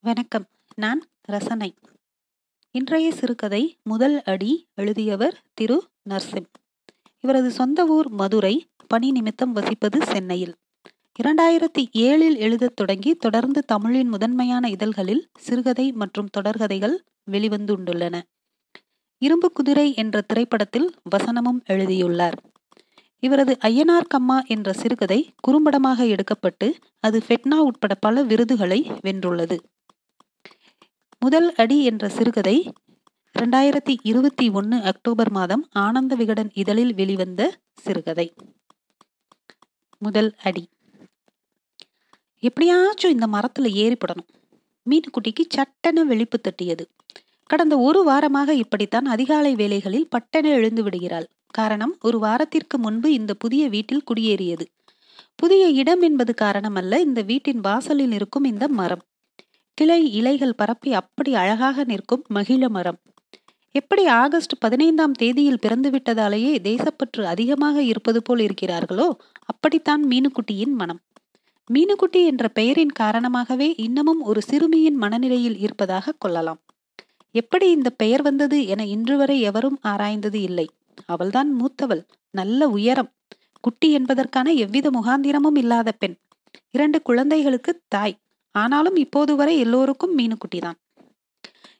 வணக்கம். நான் ரசனை. இன்றைய சிறுகதை முதல் அடி எழுதியவர் திரு. நர்சிம். இவரது சொந்த ஊர் மதுரை பணி நிமித்தம் வசிப்பது சென்னையில். இரண்டாயிரத்தி ஏழில் எழுதத் தொடங்கி தொடர்ந்து தமிழின் முதன்மையான இதழ்களில் சிறுகதை மற்றும் தொடர்கதைகள் வெளிவந்துள்ளன இரும்பு குதிரை என்ற திரைப்படத்தில் வசனமும் எழுதியுள்ளார். இவரது ஐயனார் கம்மா என்ற சிறுகதை குறும்படமாக எடுக்கப்பட்டு அது ஃபெட்னா உட்பட பல விருதுகளை வென்றுள்ளது. முதல் அடி என்ற சிறுகதை இரண்டாயிரத்தி இருபத்தி ஒன்று அக்டோபர் மாதம் ஆனந்த விகடன் இதழில் வெளிவந்த சிறுகதை. முதல் அடி. எப்படியாச்சும் இந்த மரத்துல ஏறிப்படணும். மீனுக்குட்டிக்கு சட்டென வெளிப்பு தட்டியது. கடந்த ஒரு வாரமாக இப்படித்தான் அதிகாலை வேலைகளில் பட்டென எழுந்து விடுகிறாள். காரணம் ஒரு வாரத்திற்கு முன்பு இந்த புதிய வீட்டில் குடியேறியது. புதிய இடம் என்பது காரணமல்ல இந்த வீட்டின் வாசலில் இருக்கும் இந்த மரம். கிளை இலைகள் பரப்பி அப்படி அழகாக நிற்கும் மகிழ மரம். எப்படி ஆகஸ்ட் பதினைந்தாம் தேதியில் பிறந்து விட்டதாலேயே தேசப்பற்று அதிகமாக இருப்பது போல் இருக்கிறார்களோ அப்படித்தான் மீனுக்குட்டியின் மனம். மீனுக்குட்டி என்ற பெயரின் காரணமாகவே இன்னமும் ஒரு சிறுமியின் மனநிலையில் இருப்பதாக கொள்ளலாம். எப்படி இந்த பெயர் வந்தது என இன்று வரை எவரும் ஆராய்ந்தது இல்லை. அவள்தான் மூத்தவள் நல்ல உயரம். குட்டி என்பதற்கான எவ்வித முகாந்திரமும் இல்லாத பெண். இரண்டு குழந்தைகளுக்கு தாய். ஆனாலும் இப்போது வரை எல்லோருக்கும் மீனுக்குட்டிதான்.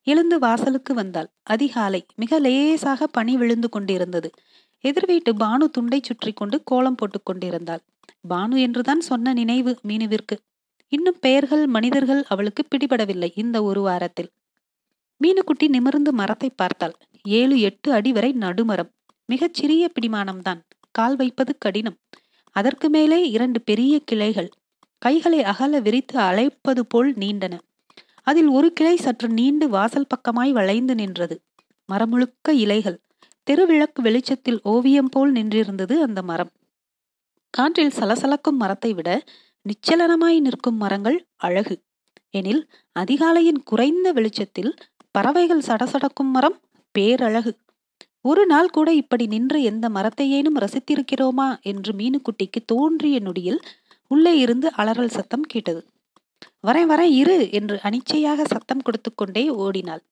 எழுந்து வாசலுக்கு வந்தாள். அதிகாலை மிக லேசாக பனி விழுந்து கொண்டிருந்தது. எதிர் வீட்டு பானு துண்டை சுற்றி கொண்டு கோலம் போட்டுக் கொண்டிருந்தாள். பானு என்றுதான் சொன்ன நினைவு மீனுவிற்கு. இன்னும் பெயர்கள் மனிதர்கள் அவளுக்கு பிடிபடவில்லை இந்த ஒரு வாரத்தில். மீனுக்குட்டி நிமிர்ந்து மரத்தை பார்த்தாள். ஏழு எட்டு அடி வரை நடுமரம். மிகச் சிறிய பிடிமானம்தான். கால் வைப்பது கடினம். அதற்கு மேலே இரண்டு பெரிய கிளைகள். கைகளை அகல விரித்து அழைப்பது போல் நீண்டன. அதில் ஒரு கிளை சற்று நீண்டு வாசல் பக்கமாய் வளைந்து நின்றது. மரமுழுக்க இலைகள். தெருவிளக்கு வெளிச்சத்தில் ஓவியம் போல் நின்றிருந்தது அந்த மரம். காற்றில் சலசலக்கும் மரத்தை விட நிச்சலனமாய் நிற்கும் மரங்கள் அழகு. எனில் அதிகாலையின் குறைந்த வெளிச்சத்தில் பறவைகள் சடசடக்கும் மரம் பேரழகு. ஒரு நாள் கூட இப்படி நின்று எந்த மரத்தையேனும் ரசித்திருக்கிறோமா என்று மீனுக்குட்டிக்கு தோன்றிய நொடியில் உள்ளே இருந்து அலறல் சத்தம் கேட்டது. வரேன் வரேன் இரு என்று அனிச்சையாக சத்தம் கொடுத்து கொண்டே ஓடினாள்.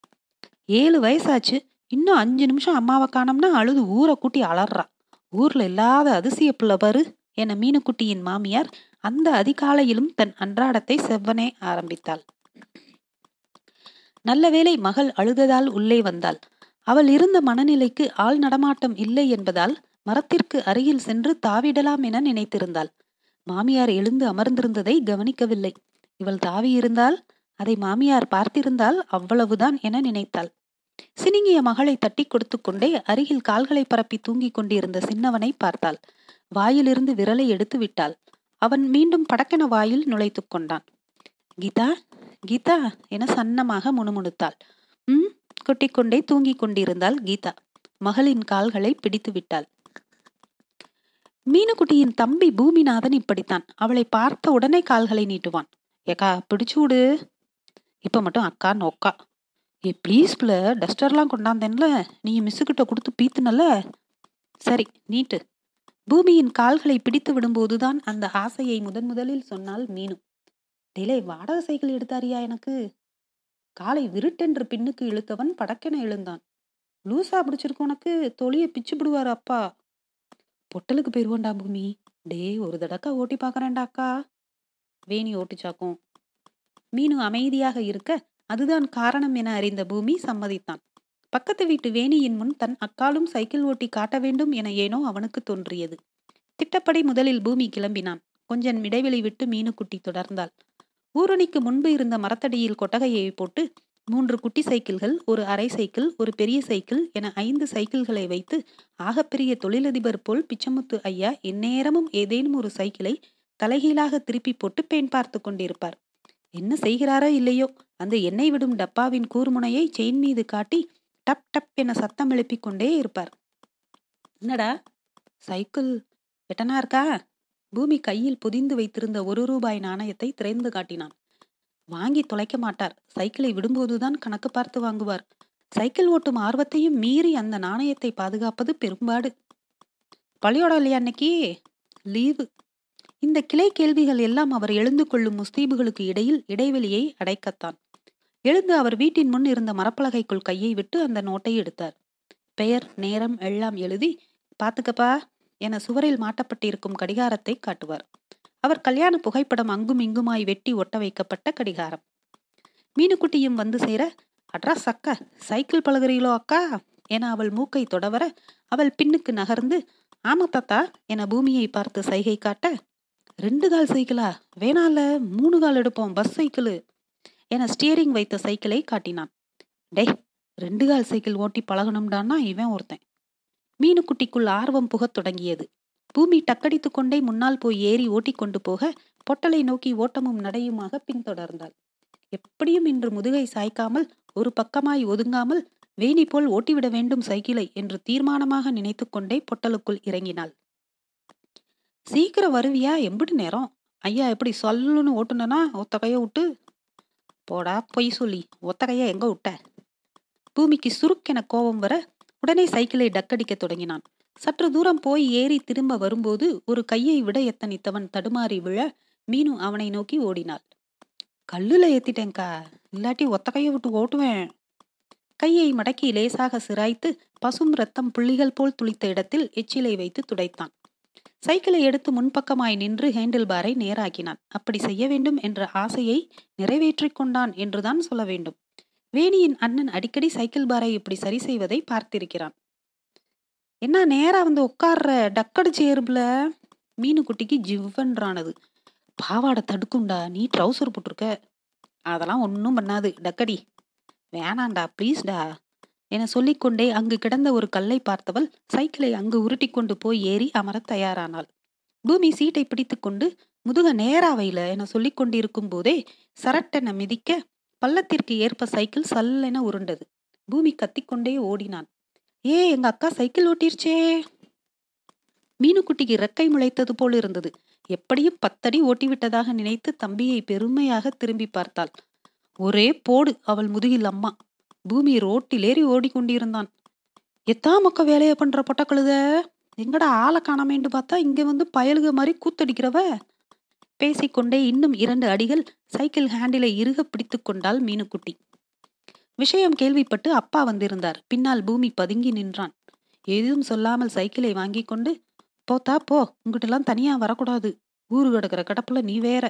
ஏழு வயசாச்சு. இன்னும் அஞ்சு நிமிஷம் அம்மாவை காணோம்னா அழுது ஊரை கூட்டி அலறா ஊர்ல இல்லாத அதிசய பிள்ளை பாரு என மீனுக்குட்டியின் மாமியார் அந்த அதிகாலையிலும் தன் அன்றாடத்தை செவ்வனே ஆரம்பித்தாள். நல்ல வேளை மகள் அழுததால் உள்ளே வந்தாள். அவள் இருந்த மனநிலைக்கு ஆள் நடமாட்டம் இல்லை என்பதால் மரத்திற்கு அருகில் சென்று தாவிடலாம் என நினைத்திருந்தாள். மாமியார் எழுந்து அமர்ந்திருந்ததை கவனிக்கவில்லை. இவள் தாவியிருந்தால் அதை மாமியார் பார்த்திருந்தால் அவ்வளவுதான் என நினைத்தாள். சினிங்கிய மகளை தட்டி கொடுத்து கொண்டே அருகில் கால்களை பரப்பி தூங்கிக் கொண்டிருந்த சின்னவனை பார்த்தாள். வாயிலிருந்து விரலை எடுத்து விட்டாள். அவன் மீண்டும் படக்கென வாயில் நுழைத்து கொண்டான். கீதா கீதா என சன்னமாக முணுமுணுத்தாள். உம் கொட்டிக்கொண்டே தூங்கிக் கொண்டிருந்தாள் கீதா. மகளின் கால்களை பிடித்து விட்டாள். மீனுக்குட்டியின் தம்பி பூமிநாதன் இப்படித்தான். அவளை பார்த்த உடனே கால்களை நீட்டுவான். ஏக்கா பிடிச்சு விடு இப்ப மட்டும் அக்கா நோக்கா. ஏ ப்ளீஸ் பிள்ள டஸ்டர்லாம் கொண்டாந்தேன்ல. நீ மிஸ்ஸுக்கிட்ட கொடுத்து பீத்துனல. சரி நீட்டு. பூமியின் கால்களை பிடித்து விடும்போதுதான் அந்த ஆசையை முதன் முதலில் சொன்னால் மீனும் டிலே வாடகை சைக்கிள் எடுத்தாரியா எனக்கு? காலை விருட்டென்று பின்னுக்கு இழுத்தவன் படக்கென எழுந்தான். லூசா பிடிச்சிருக்கு உனக்கு? தொழிய பிச்சு விடுவார் அப்பா. பொட்டலுக்கு போயிடுவோண்டா பூமி. டே ஒரு தடக்கா ஓட்டி பார்க்குறேன்டாக்கா வேணி ஓட்டிச்சாக்கும். மீனு அமைதியாக இருக்க அதுதான் காரணம் என அறிந்த பூமி சம்மதித்தான். பக்கத்து வீட்டு வேணியின் முன் தன் அக்காலும் சைக்கிள் ஓட்டி காட்ட வேண்டும் என ஏனோ அவனுக்கு தோன்றியது. திட்டப்படி முதலில் பூமி கிளம்பினான். கொஞ்சம் இடைவெளி விட்டு மீனுக்குட்டி தொடர்ந்தாள். ஊரணிக்கு முன்பு இருந்த மரத்தடியில் கொட்டகையை போட்டு மூன்று குட்டி சைக்கிள்கள் ஒரு அரை சைக்கிள் ஒரு பெரிய சைக்கிள் என ஐந்து சைக்கிள்களை வைத்து ஆகப்பெரிய தொழிலதிபர் போல் பிச்சமுத்து ஐயா எந்நேரமும் ஏதேனும் ஒரு சைக்கிளை தலைகீழாக திருப்பி போட்டு பெண் பார்த்து கொண்டிருப்பார். என்ன செய்கிறாரோ இல்லையோ அந்த எண்ணெய் விடும் டப்பாவின் கூர்முனையை செயின் மீது காட்டி டப் டப் என சத்தம் எழுப்பிக் கொண்டே இருப்பார். என்னடா சைக்கிள் எட்டனா இருக்கா? பூமி கையில் புதிந்து வைத்திருந்த ஒரு ரூபாய் நாணயத்தை திறந்து காட்டினான். வாங்கி தொலைக்க மாட்டார். சைக்கிளை விடும்போதுதான் கணக்கு பார்த்து வாங்குவார். சைக்கிள் ஓட்டும் ஆர்வத்தையும் மீறி அந்த நாணயத்தை பாதுகாப்பது பெரும்பாடு. பள்ளியோட இல்லையா அன்னைக்கு? லீவு. இந்த கிளை கேள்விகள் எல்லாம் அவர் எழுந்து கொள்ளும் முஸ்தீபுகளுக்கு இடையில் இடைவெளியை அடைக்கத்தான். எழுந்து அவர் வீட்டின் முன் இருந்த மரப்பலகைக்குள் கையை விட்டு அந்த நோட்டை எடுத்தார். பெயர் நேரம் எல்லாம் எழுதி பாத்துக்கப்பா என சுவரில் மாட்டப்பட்டிருக்கும் கடிகாரத்தை காட்டுவார். அவர் கல்யாண புகைப்படம் அங்கும் இங்குமாய் வெட்டி ஒட்ட வைக்கப்பட்ட கடிகாரம். மீனுக்குட்டியும் வந்து சேர அட்ரா சக்க சைக்கிள் பழகிறீங்களோ அக்கா? என அவள் மூக்கை தொடவர அவள் பின்னுக்கு நகர்ந்து ஆமா தாத்தா என பூமியை பார்த்து சைகை காட்ட ரெண்டு கால் சைக்கிளா? வேணால மூணு கால் எடுப்போம் பஸ் சைக்கிள் என ஸ்டியரிங் வைத்த சைக்கிளை காட்டினான். டேய் ரெண்டு கால் சைக்கிள் ஓட்டி பழகணும்டான்னா இவன் ஒருத்தன். மீனுக்குட்டிக்குள் ஆர்வம் புகத் தொடங்கியது. பூமி டக்கடித்து கொண்டே முன்னால் போய் ஏறி ஓட்டிக்கொண்டு போக பொட்டலை நோக்கி ஓட்டமும் நடையுமாக பின்தொடர்ந்தாள். எப்படியும் இன்று முதுகை சாய்க்காமல் ஒரு பக்கமாய் ஒதுங்காமல் வேணி போல் ஓட்டிவிட வேண்டும் சைக்கிளை என்று தீர்மானமாக நினைத்து கொண்டே பொட்டலுக்குள் இறங்கினாள். சீக்கிரம் வருவியா? எம்பிட்டு நேரம்? ஐயா எப்படி சொல்லுன்னு ஓட்டுனா ஒத்த கையை விட்டு போடா பொய் சொல்லி. ஒத்த கையை எங்க விட்ட பூமிக்கு சுருக்கென கோபம் வர உடனே சைக்கிளை டக்கடிக்க தொடங்கினான். சற்று தூரம் போய் ஏறி திரும்ப வரும்போது ஒரு கையை விட எத்தனித்தவன் தடுமாறி விழ மீனு அவனை நோக்கி ஓடினாள். கல்லுல ஏத்திட்டேன்க்கா. இல்லாட்டி ஒத்த கையை விட்டு ஓட்டுவேன். கையை மடக்கி லேசாக சிராய்த்து பசும் ரத்தம் புள்ளிகள் போல் துளித்த இடத்தில் எச்சிலை வைத்து துடைத்தான். சைக்கிளை எடுத்து முன்பக்கமாய் நின்று ஹேண்டில் பாரை நேராக்கினான். அப்படி செய்ய வேண்டும் என்ற ஆசையை நிறைவேற்றிக் கொண்டான் என்றுதான் சொல்ல வேண்டும். வேணியின் அண்ணன் அடிக்கடி சைக்கிள் பாரை இப்படி சரி செய்வதை பார்த்திருக்கிறான். என்ன நேரா வந்து உட்கார்ற? டக்கடிச்சு ஏறுப்புல மீனு குட்டிக்கு ஜிவ்வன்றானது. பாவாடை தடுக்கும்டா. நீ ட்ரௌசர் போட்டிருக்க. அதெல்லாம் ஒன்றும் பண்ணாது. டக்கடி. வேணாண்டா ப்ளீஸ்டா என சொல்லிக்கொண்டே அங்கு கிடந்த ஒரு கல்லை பார்த்தவள் சைக்கிளை அங்கு உருட்டி கொண்டு போய் ஏறி அமர தயாரானாள். பூமி சீட்டை பிடித்து கொண்டு முதுக நேராவையில என சொல்லிக் கொண்டிருக்கும் போதே சரட்டென மிதிக்க பள்ளத்திற்கு ஏற்ப சைக்கிள் சல்லென உருண்டது. பூமி கத்திக்கொண்டே ஓடினான். ஏ எங்க அக்கா சைக்கிள் ஓட்டிருச்சே. மீனுக்குட்டிக்கு ரெக்கை முளைத்தது போல் இருந்தது. எப்படியும் பத்தடி ஓட்டிவிட்டதாக நினைத்து தம்பியை பெருமையாக திரும்பி பார்த்தாள். ஒரே போடு அவள் முதுகில் அம்மா. பூமி ரோட்டில் ஏறி ஓடிக்கொண்டிருந்தான். எத்தா மொக்க வேலையை பண்ற பொட்டக்கழுத? எங்கடா ஆளை காணாமேண்டு பார்த்தா இங்க வந்து பயலுக மாதிரி கூத்தடிக்கிறவ? பேசிக்கொண்டே இன்னும் இரண்டு அடிகள் சைக்கிள் ஹேண்டிலை இறுக பிடித்து கொண்டாள் மீனுக்குட்டி. விஷயம் கேள்விப்பட்டு அப்பா வந்திருந்தார். பின்னால் பூமி பதுங்கி நின்றான். எதுவும் சொல்லாமல் சைக்கிளை வாங்கி கொண்டு போத்தா போ. உங்ககிட்டலாம் தனியா வரக்கூடாது. ஊரு கிடக்கிற கடப்புல நீ வேற.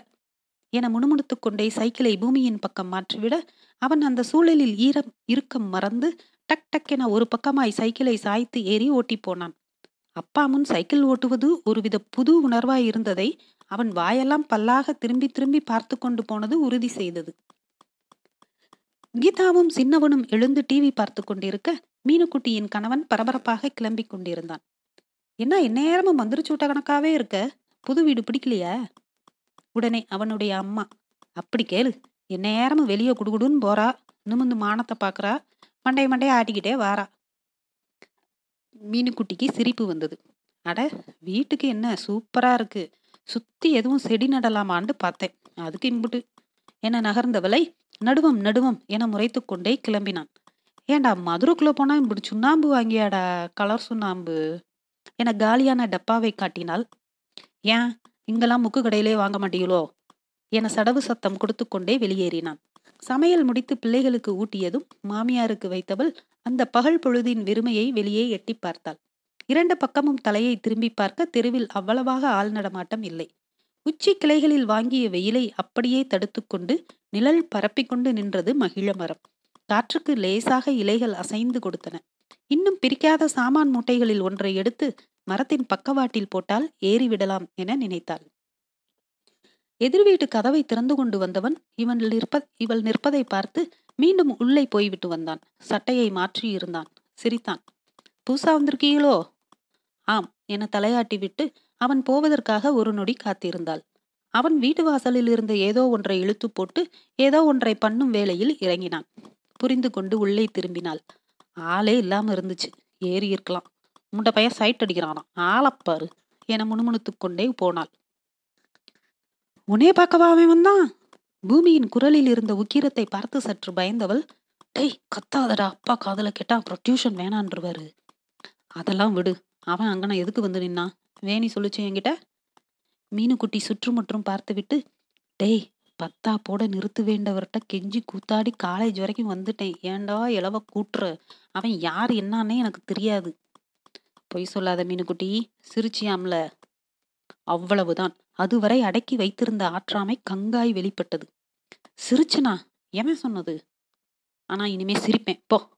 என முணுமுணுத்துக் கொண்டே சைக்கிளை பூமியின் பக்கம் மாற்றிவிட அவன் அந்த சூழலில் ஈரம் இறுக்கம் மறந்து டக் டக் என ஒரு பக்கமாய் சைக்கிளை சாய்த்து ஏறி ஓட்டி போனான். அப்பா முன் சைக்கிள் ஓட்டுவது ஒருவித புது உணர்வாய் இருந்ததை அவன் வாயெல்லாம் பல்லாக திரும்பி திரும்பி பார்த்து கொண்டு போனது உறுதி செய்தது. கீதாவும் சின்னவனும் எழுந்து டிவி பார்த்து கொண்டிருக்க மீனுக்குட்டியின் கணவன் பரபரப்பாக கிளம்பி கொண்டிருந்தான். என்ன எந்நேரமும் மந்திரிச்சூட்ட கணக்காவே இருக்க? புது வீடு பிடிக்கலையா? உடனே அவனுடைய அம்மா அப்படி கேளு எந்நேரமும் வெளியே குடுகுடுன்னு போறா நிமிந்து மானத்தை பார்க்குறா மண்டை மண்டைய ஆட்டிக்கிட்டே வாரா மீனுக்குட்டிக்கு சிரிப்பு வந்தது. அட வீட்டுக்கு என்ன சூப்பரா இருக்கு சுத்தி எதுவும் செடி நடலாமான்னு பார்த்தேன் அதுக்கு இன்புட்டு என நகர்ந்தவளை நடுவம் நடுவம் என முறைத்து கொண்டே கிளம்பினான். ஏண்டா மதுரைக்குள்ள போனா இப்படி சுண்ணாம்பு வாங்கியாடா கலர் சுண்ணாம்பு? என காலியான டப்பாவை காட்டினாள். ஏன் இங்கெல்லாம் முக்கு கடையிலே வாங்க மாட்டீங்களோ? என சடவு சத்தம் கொடுத்து கொண்டே வெளியேறினான். சமையல் முடித்து பிள்ளைகளுக்கு ஊட்டியதும் மாமியாருக்கு வைத்தவள் அந்த பகல் பொழுதின் வெறுமையை வெளியே எட்டி பார்த்தாள். இரண்டு பக்கமும் தலையை திரும்பி பார்க்க தெருவில் அவ்வளவாக ஆள் நடமாட்டம் இல்லை. உச்சி கிளைகளில் வாங்கிய வெயிலை அப்படியே தடுத்துக்கொண்டு நிழல் பரப்பிக்கொண்டு நின்றது மகிழ மரம். காற்றுக்கு லேசாக இலைகள் அசைந்து கொடுத்தன. இன்னும் பிரிக்காத சாமான் மூட்டைகளில் ஒன்றை எடுத்து மரத்தின் பக்கவாட்டில் போட்டால் ஏறிவிடலாம் என நினைத்தாள். எதிர் வீட்டு கதவை திறந்து கொண்டு வந்தவன் இவன் நிற்ப இவள் நிற்பதை பார்த்து மீண்டும் உள்ளே போய்விட்டு வந்தான். சட்டையை மாற்றி இருந்தான். சிரித்தான். பூசா வந்திருக்கீங்களோ? ஆம் என தலையாட்டி விட்டு அவன் போவதற்காக ஒரு நொடி காத்திருந்தாள். அவன் வீட்டு வாசலில் இருந்த ஏதோ ஒன்றை இழுத்து போட்டு ஏதோ ஒன்றை பண்ணும் வேளையில் இறங்கினான். புரிந்து கொண்டு உள்ளே திரும்பினாள். ஆளே இல்லாம இருந்துச்சு. ஏறி இருக்கலாம். முண்ட பையன் சைட் அடிக்கிறானா? ஆளப்பாரு என முணுமுணுத்து கொண்டே போனாள். உனே பார்க்கவா அவன் வந்தான்? பூமியின் குரலில் இருந்த உக்கிரத்தை பார்த்து சற்று பயந்தவள் டேய் கத்தாதடா அப்பா காதல கேட்டா அப்புறம் டியூஷன் வேணான்றவாரு. அதெல்லாம் விடு. அவன் அங்கன எதுக்கு வந்து நின்னான்? வேணி சொல்லுச்சு என்கிட்ட. மீனுக்குட்டி சுற்றுமுற்றும் பார்த்துவிட்டு டேய் பத்தா போட நிறுத்து வேண்டவர்கிட்ட கெஞ்சி கூத்தாடி காலேஜ் வரைக்கும் வந்துட்டேன். ஏண்டா இளவ கூட்டுற? அவன் யார் என்னான்னே எனக்கு தெரியாது. பொய் சொல்லாத மீனுக்குட்டி சிரிச்சியாம்ல. அவ்வளவுதான். அதுவரை அடக்கி வைத்திருந்த ஆற்றாமை கங்காய் வெளிப்பட்டது. சிரிச்சனா? எவன் சொன்னது? ஆனா இனிமே சிரிப்பேன். போ.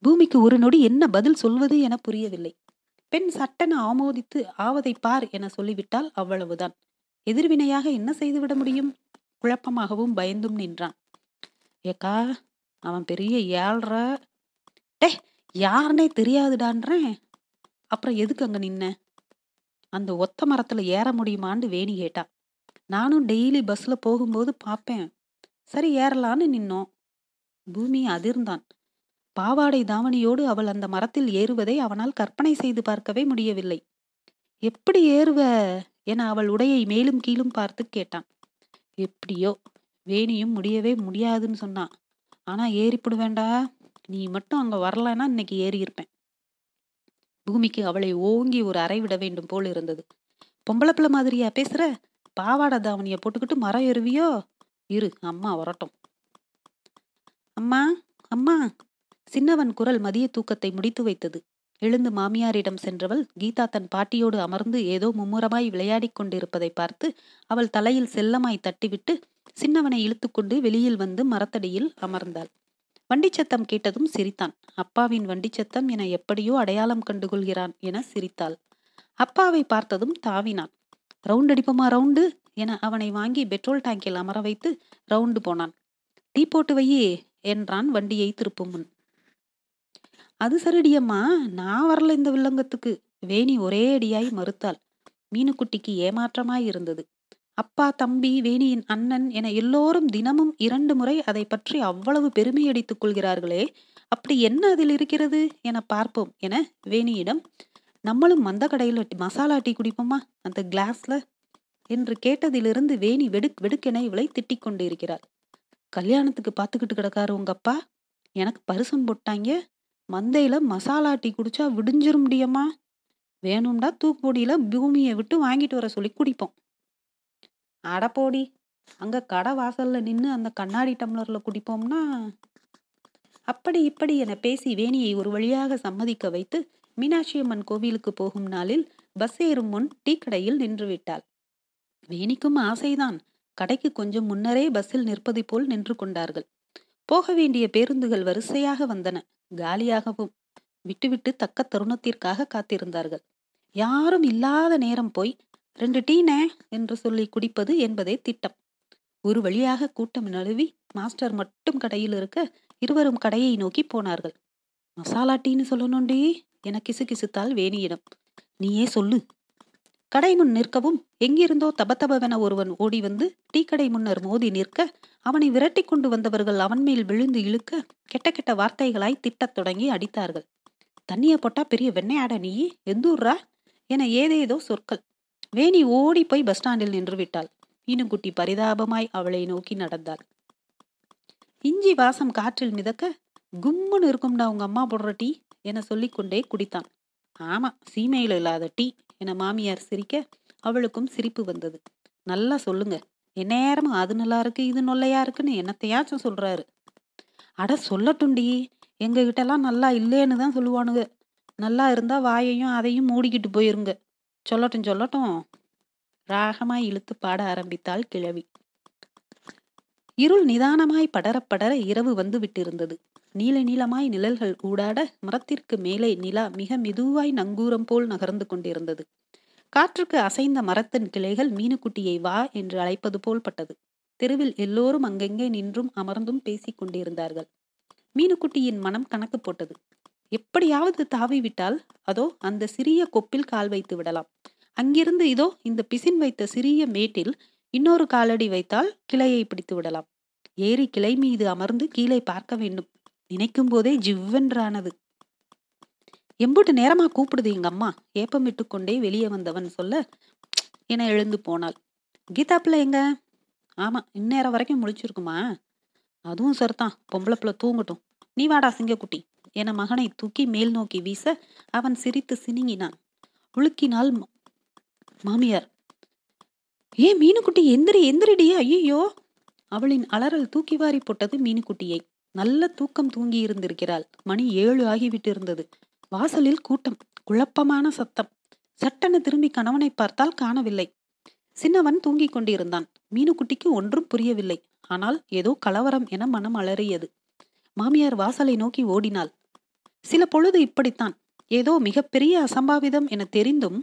பூமிக்கு ஒரு நொடி என்ன பதில் சொல்வது என புரியவில்லை. பெண் சட்டென ஆமோதித்து ஆவதை பார் என சொல்லிவிட்டால் அவ்வளவுதான். எதிர்வினையாக என்ன செய்துவிட முடியும்? குழப்பமாகவும் பயந்தும் நின்றான். ஏக்கா அவன் பெரிய ஏழ்ற. டே யாருனே தெரியாதுடான்றேன் அப்புறம் எதுக்கு அங்க நின்ன? அந்த ஒத்த மரத்துல ஏற முடியுமான்னு வேணி கேட்டா. நானும் டெய்லி பஸ்ல போகும்போது பார்ப்பேன் சரி ஏறலான்னு நின்னோம். பூமி அதிர்ந்தான். பாவாடை தாவணியோடு அவள் அந்த மரத்தில் ஏறுவதை அவனால் கற்பனை செய்து பார்க்கவே முடியவில்லை. எப்படி ஏறுவ? என அவள் உடையை மேலும் கீழும் பார்த்து கேட்டான். எப்படியோ வேணியும் முடியவே முடியாதுன்னு சொன்னான் ஆனா ஏறிப்படு வேண்டா நீ மட்டும் அங்க வரலன்னா இன்னைக்கு ஏறி இருப்பேன் பூமிக்கு அவளை ஓங்கி ஒரு அறை விட வேண்டும் போல் இருந்தது. பொம்பளை பிள்ளை மாதிரியா பேசுற? பாவாடை தாவணியை போட்டுக்கிட்டு மரம் ஏறுவியோ? இரு அம்மா வரட்டும். அம்மா அம்மா. சின்னவன் குரல் மதிய தூக்கத்தை முடித்து வைத்தது. எழுந்து மாமியாரிடம் சென்றவள் கீதா தன் பாட்டியோடு அமர்ந்து ஏதோ மும்முரமாய் விளையாடிக் கொண்டிருப்பதை பார்த்து அவள் தலையில் செல்லமாய் தட்டிவிட்டு சின்னவனை இழுத்துக்கொண்டு வெளியில் வந்து மரத்தடியில் அமர்ந்தாள். வண்டிச்சத்தம் கேட்டதும் சிரித்தான். அப்பாவின் வண்டிச்சத்தம் என எப்படியோ அடையாளம் கண்டுகொள்கிறான் என சிரித்தாள். அப்பாவை பார்த்ததும் தாவினான். ரவுண்ட் அடிப்போமா ரவுண்டு என அவனை வாங்கி பெட்ரோல் டேங்கில் அமர வைத்து ரவுண்டு போனான். டீ போட்டு வையே என்றான் வண்டியை திருப்பும் முன். அது சரிடியம்மா. நான் வரல இந்த வில்லங்கத்துக்கு. வேணி ஒரே அடியாய் மறுத்தாள். மீனுக்குட்டிக்கு ஏமாற்றமாய் இருந்தது. அப்பா தம்பி வேணியின் அண்ணன் என எல்லோரும் தினமும் இரண்டு முறை அதை பற்றி அவ்வளவு பெருமை அடித்துக் கொள்கிறார்களே. அப்படி என்ன அதில் இருக்கிறது என பார்ப்போம் என வேணியிடம் நம்மளும் மந்த கடையில் மசாலா டீ குடிப்போமா? அந்த கிளாஸ்ல? என்று கேட்டதிலிருந்து வேணி வெடுக் வெடுக்கென இவளை திட்டிக் கொண்டு கல்யாணத்துக்கு பார்த்துக்கிட்டு கிடக்காரு உங்க அப்பா எனக்கு பரிசம் போட்டாங்க. மந்தையில் மசாலா டீ குடிச்சா விடிஞ்சிர முடியுமா? வேணும்டா தூக்குப்பொடியில பூமியை விட்டு வாங்கிட்டு வர சொல்லி குடிப்போம். அடப்போடி அங்கே கடை வாசலில் நின்று அந்த கண்ணாடி டம்ளரில் குடிப்போம்னா? அப்படி இப்படி என பேசி வேணியை ஒரு வழியாக சம்மதிக்க வைத்து மீனாட்சி அம்மன் கோவிலுக்கு போகும் நாளில் பஸ் ஏறும் முன் டீ கடையில் நின்று விட்டாள். வேணிக்கும் ஆசைதான். கடைக்கு கொஞ்சம் முன்னரே பஸ்ஸில் நிற்பதை போல் நின்று கொண்டார்கள். போக வேண்டிய பேருந்துகள் வரிசையாக வந்தன. காலியாகவும். விட்டுவிட்டு தக்க தருணத்திற்காக காத்திருந்தார்கள். யாரும் இல்லாத நேரம் போய் ரெண்டு டீனே என்று சொல்லி குடிப்பது என்பதே திட்டம். ஒரு வழியாக கூட்டம் நழுவி மாஸ்டர் மட்டும் கடையில் இருக்க இருவரும் கடையை நோக்கி போனார்கள். மசாலா டீன்னு சொல்லணும்டி என கிசு கிசுத்தால் வேணியிடம். நீயே சொல்லு. கடை முன் நிற்கவும் எங்கிருந்தோ தபத்தபவென ஒருவன் ஓடி வந்து டீ கடை முன்னர் மோதி நிற்க அவனை விரட்டி கொண்டு வந்தவர்கள் அவன் மேல் விழுந்து இழுக்க கெட்ட கெட்ட வார்த்தைகளாய் திட்டத் தொடங்கி அடித்தார்கள். தண்ணிய போட்டா பெரிய வெண்ணையாட நீ எந்தூர்ரா என ஏதேதோ சொற்கள். வேணி ஓடி போய் பஸ் ஸ்டாண்டில் நின்று விட்டாள். மீனுக்குட்டி பரிதாபமாய் அவளை நோக்கி நடந்தாள். இஞ்சி வாசம் காற்றில் மிதக்க கும்முன்னு இருக்கும்டா உங்க அம்மா போடுற டீ என சொல்லிக்கொண்டே குடித்தான். ஆமா சீமையில் இல்லாத டீ. என மாமியார் சிரிக்க அவளுக்கும் சிரிப்பு வந்தது. நல்லா சொல்லுங்க. எந்நேரமும் அது நல்லா இருக்கு இது நொல்லையா இருக்குன்னு என்னத்தையாச்சும் சொல்றாரு. அட சொல்லட்டும்டி. எங்ககிட்டலாம் நல்லா இல்லேன்னு தான் சொல்லுவானுங்க. நல்லா இருந்தா வாயையும் அதையும் மூடிக்கிட்டு போயிருங்க. சொல்லட்டும் சொல்லட்டும். ராகமாய் இழுத்து பாட ஆரம்பித்தாள் கிழவி. இருள் நிதானமாய் படர படர இரவு வந்து விட்டிருந்தது. நீல நீளமாய் நிழல்கள் ஊடாட மரத்திற்கு மேலே நிலா மிக மெதுவாய் நங்கூரம் போல் நகர்ந்து கொண்டிருந்தது. காற்றுக்கு அசைந்த மரத்தின் கிளைகள் மீனுக்குட்டியை வா என்று அழைப்பது போல் பட்டது. தெருவில் எல்லோரும் அங்கெங்கே நின்றும் அமர்ந்தும் பேசிக் கொண்டிருந்தார்கள். மீனுக்குட்டியின் மனம் கணக்கு போட்டது. எப்படியாவது தாவி விட்டால் அதோ அந்த சிறிய கொப்பில் கால் வைத்து விடலாம். அங்கிருந்து இதோ இந்த பிசின் வைத்த சிறிய மேட்டில் இன்னொரு காலடி வைத்தால் கிளையை பிடித்து விடலாம். ஏறி கிளை மீது அமர்ந்து கீழே பார்க்க வேண்டும். நினைக்கும் போதே ஜிவ்வென்றானது. எம்புட்டு நேரமா கூப்பிடுது எங்க அம்மா. ஏப்பமிட்டு கொண்டே வெளியே வந்தவன் சொல்ல என எழுந்து போனாள். கீதா பிள்ளை எங்க? ஆமா இந்நேரம் வரைக்கும் முடிச்சிருக்குமா அதுவும் சரிதான். பொம்பளை பிள்ளை தூங்கட்டும். நீ வாடா சிங்கக்குட்டி. என மகனை தூக்கி மேல் நோக்கி வீச அவன் சிரித்து சினிங்கினான். உழுக்கினால் மாமியார். ஏ மீனுக்குட்டி எந்திரி எந்திரிடியே ஐயோ அவளின் அலறல் தூக்கி வாரி போட்டது மீனுக்குட்டியை. நல்ல தூக்கம் தூங்கி இருந்திருக்கிறாள். மணி ஏழு ஆகிவிட்டு இருந்தது. வாசலில் கூட்டம் குழப்பமான சத்தம். சட்டென திரும்பி கணவனை பார்த்தால் காணவில்லை. சின்னவன் தூங்கிக் கொண்டிருந்தான். மீனுக்குட்டிக்கு ஒன்றும் புரியவில்லை. ஆனால் ஏதோ கலவரம் என மனம் அலறியது. மாமியார் வாசலை நோக்கி ஓடினாள். சில பொழுது இப்படித்தான். ஏதோ மிகப்பெரிய அசம்பாவிதம் என தெரிந்தும்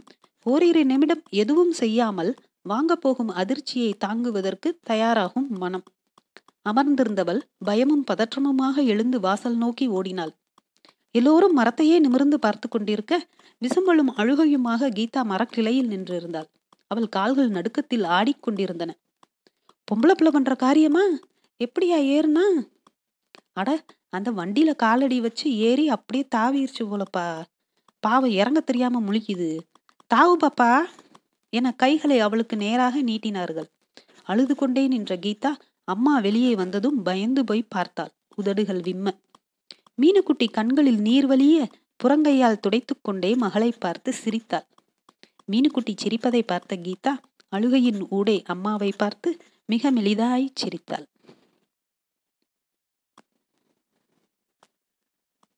ஓரிரு நிமிடம் எதுவும் செய்யாமல் வாங்க போகும் அதிர்ச்சியை தாங்குவதற்கு தயாராகும் மனம். அமர்ந்திருந்தவள் பயமும் பதற்றமுமாக எழுந்து வாசல் நோக்கி ஓடினாள். எல்லோரும் மரத்தையே நிமிர்ந்து பார்த்து கொண்டிருக்க விசும்பலும் அழுகையுமாக கீதா மரக்கிளையில் நின்றிருந்தாள். அவள் கால்கள் நடுக்கத்தில் ஆடிக்கொண்டிருந்தன பொம்பளை பிள்ளை பண்ற காரியமா? எப்படியா ஏறுனா? அட அந்த வண்டியில காலடி வச்சு ஏறி அப்படியே தாவிருச்சு போலப்பா. பாவம் இறங்க தெரியாம முழிக்குது. தாவு பாப்பா. என கைகளை அவளுக்கு நேராக நீட்டினார்கள். அழுது கொண்டே நின்ற கீதா அம்மா வெளியே வந்ததும் பயந்து போய் பார்த்தாள். உதடுகள் விம்ம. மீனுக்குட்டி கண்களில் நீர் வலிய புறங்கையால் துடைத்துக்கொண்டே மகளை பார்த்து சிரித்தாள். மீனுக்குட்டி சிரிப்பதை பார்த்த கீதா அழுகையின் ஊடே அம்மாவை பார்த்து மிக மெலிதாய் சிரித்தாள்.